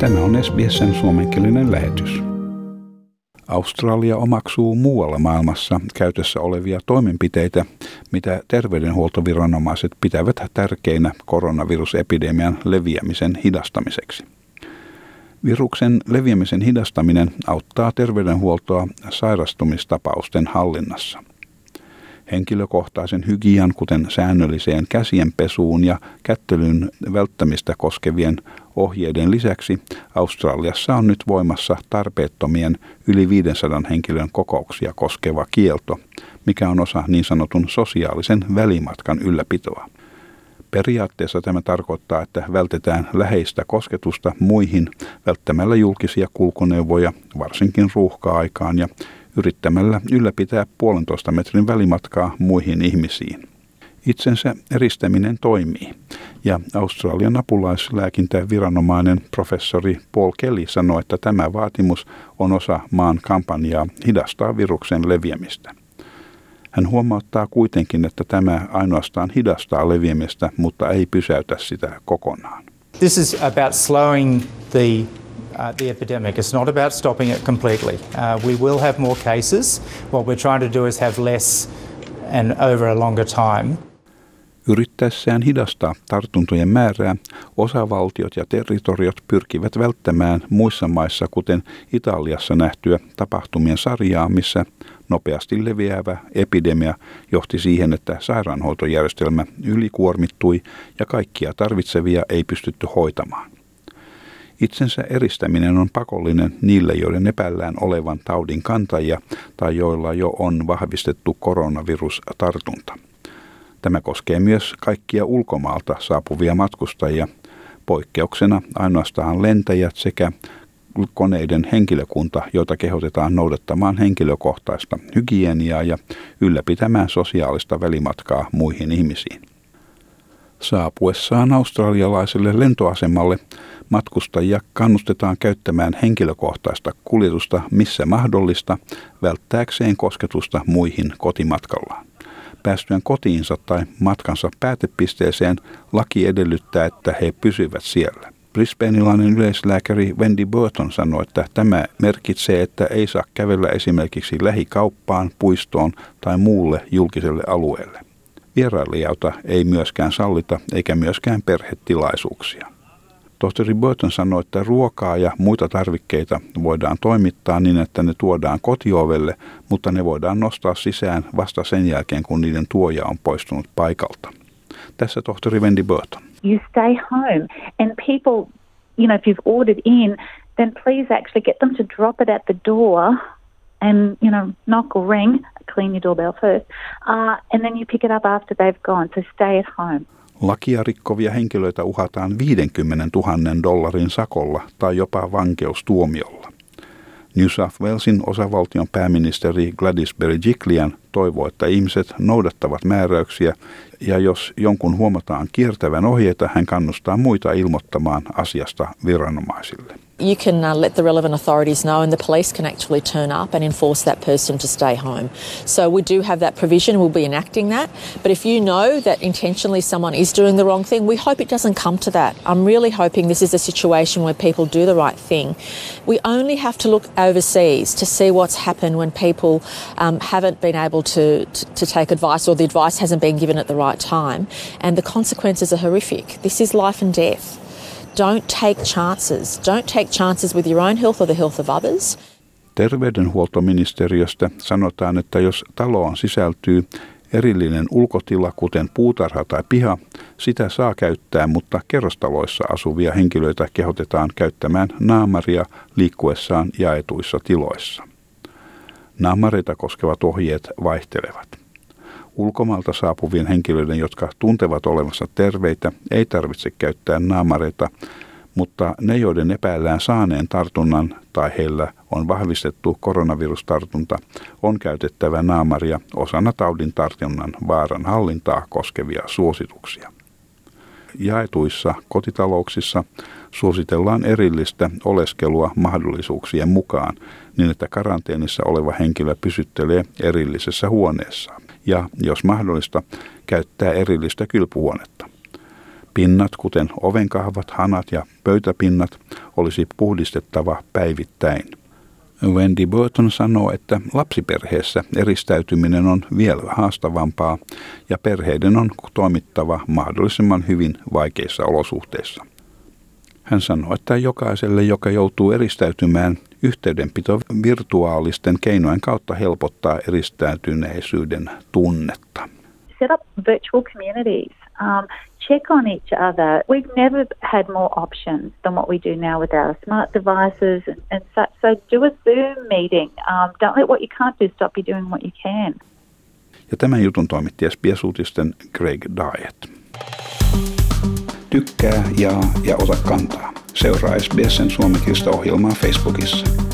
Tämä on SBSn suomenkielinen lähetys. Australia omaksuu muualla maailmassa käytössä olevia toimenpiteitä, mitä terveydenhuoltoviranomaiset pitävät tärkeinä koronavirusepidemian leviämisen hidastamiseksi. Viruksen leviämisen hidastaminen auttaa terveydenhuoltoa sairastumistapausten hallinnassa. Henkilökohtaisen hygian, kuten säännölliseen käsienpesuun ja kättelyn välttämistä koskevien ohjeiden lisäksi Australiassa on nyt voimassa tarpeettomien yli 500 henkilön kokouksia koskeva kielto, mikä on osa niin sanotun sosiaalisen välimatkan ylläpitoa. Periaatteessa tämä tarkoittaa, että vältetään läheistä kosketusta muihin välttämällä julkisia kulkuneuvoja, varsinkin ruuhka-aikaan ja yrittämällä ylläpitää puolentoista metrin välimatkaa muihin ihmisiin. Itsensä eristäminen toimii, ja Australian apulaislääkintäviranomainen professori Paul Kelly sanoi, että tämä vaatimus on osa maan kampanjaa hidastaa viruksen leviämistä. Hän huomauttaa kuitenkin, että tämä ainoastaan hidastaa leviämistä, mutta ei pysäytä sitä kokonaan. This is about slowing the uh, the epidemic. It's not about stopping it completely. Uh, we will have more cases. What we're trying to do is have less and over a longer time. Yrittäessään hidastaa tartuntojen määrää, osavaltiot ja territoriot pyrkivät välttämään muissa maissa, kuten Italiassa nähtyä tapahtumien sarjaa, missä nopeasti leviävä epidemia johti siihen, että sairaanhoitojärjestelmä ylikuormittui ja kaikkia tarvitsevia ei pystytty hoitamaan. Itsensä eristäminen on pakollinen niille, joiden epäillään olevan taudin kantajia tai joilla jo on vahvistettu koronavirustartunta. Tämä koskee myös kaikkia ulkomaalta saapuvia matkustajia, poikkeuksena ainoastaan lentäjät sekä koneiden henkilökunta, joita kehotetaan noudattamaan henkilökohtaista hygieniaa ja ylläpitämään sosiaalista välimatkaa muihin ihmisiin. Saapuessaan australialaiselle lentoasemalle matkustajia kannustetaan käyttämään henkilökohtaista kuljetusta missä mahdollista välttääkseen kosketusta muihin kotimatkallaan. Päästyään kotiinsa tai matkansa päätepisteeseen laki edellyttää, että he pysyvät siellä. Brisbaneilainen yleislääkäri Wendy Burton sanoi, että tämä merkitsee, että ei saa kävellä esimerkiksi lähikauppaan, puistoon tai muulle julkiselle alueelle. Vierailijalta ei myöskään sallita eikä myöskään perhetilaisuuksia. Tohtori Burton sanoi, että ruokaa ja muita tarvikkeita voidaan toimittaa niin, että ne tuodaan kotiovelle, mutta ne voidaan nostaa sisään vasta sen jälkeen, kun niiden tuoja on poistunut paikalta. Tässä tohtori Wendy Burton. You stay home and people, you know, if you've ordered in, then please actually get them to drop it at the door and, you know, knock or ring, clean your doorbell first, uh, and then you pick it up after they've gone. So stay at home. Lakia rikkovia henkilöitä uhataan 50 000 dollarin sakolla tai jopa vankeustuomiolla. New South Walesin osavaltion pääministeri Gladys Berejiklian toivoo, että ihmiset noudattavat määräyksiä ja jos jonkun huomataan kiertävän ohjeita, hän kannustaa muita ilmoittamaan asiasta viranomaisille. You can uh, let the relevant authorities know, and the police can actually turn up and enforce that person to stay home. So we do have that provision. We'll be enacting that. But if you know that intentionally someone is doing the wrong thing, we hope it doesn't come to that. I'm really hoping this is a situation where people do the right thing. We only have to look overseas to see what's happened when people um, haven't been able to, to, to take advice or the advice hasn't been given at the right time, and the consequences are horrific. This is life and death. Don't take chances. Don't take chances with your own health or the health of others. Terveydenhuoltoministeriöstä sanotaan, että jos taloon sisältyy erillinen ulkotila, kuten puutarha tai piha, sitä saa käyttää, mutta kerrostaloissa asuvia henkilöitä kehotetaan käyttämään naamaria liikkuessaan jaetuissa tiloissa. Naamareita koskevat ohjeet vaihtelevat. Ulkomailta saapuvien henkilöiden, jotka tuntevat olevansa terveitä, ei tarvitse käyttää naamareita, mutta ne, joiden epäillään saaneen tartunnan tai heillä on vahvistettu koronavirustartunta, on käytettävä naamaria osana taudin tartunnan vaaran hallintaa koskevia suosituksia. Jaetuissa kotitalouksissa suositellaan erillistä oleskelua mahdollisuuksien mukaan niin, että karanteenissa oleva henkilö pysyttelee erillisessä huoneessaan ja, jos mahdollista, käyttää erillistä kylpyhuonetta. Pinnat, kuten ovenkahvat, hanat ja pöytäpinnat, olisi puhdistettava päivittäin. Wendy Burton sanoo, että lapsiperheessä eristäytyminen on vielä haastavampaa ja perheiden on toimittava mahdollisimman hyvin vaikeissa olosuhteissa. Hän sanoo, että jokaiselle, joka joutuu eristäytymään, yhteydenpito virtuaalisten keinojen kautta helpottaa eristäytyneisyyden tunnetta. Set up virtual communities. Um, check on each other. We've never had more options than what we do now with our smart devices and, and such. So do a Zoom meeting. Um, don't let what you can't do stop you doing what you can. Ja tämän jutun toimitti SBS-uutisten Greg Diet. Tykkää, jaa ja ota kantaa. Seuraa SBSn suomenkielistä ohjelmaa Facebookissa.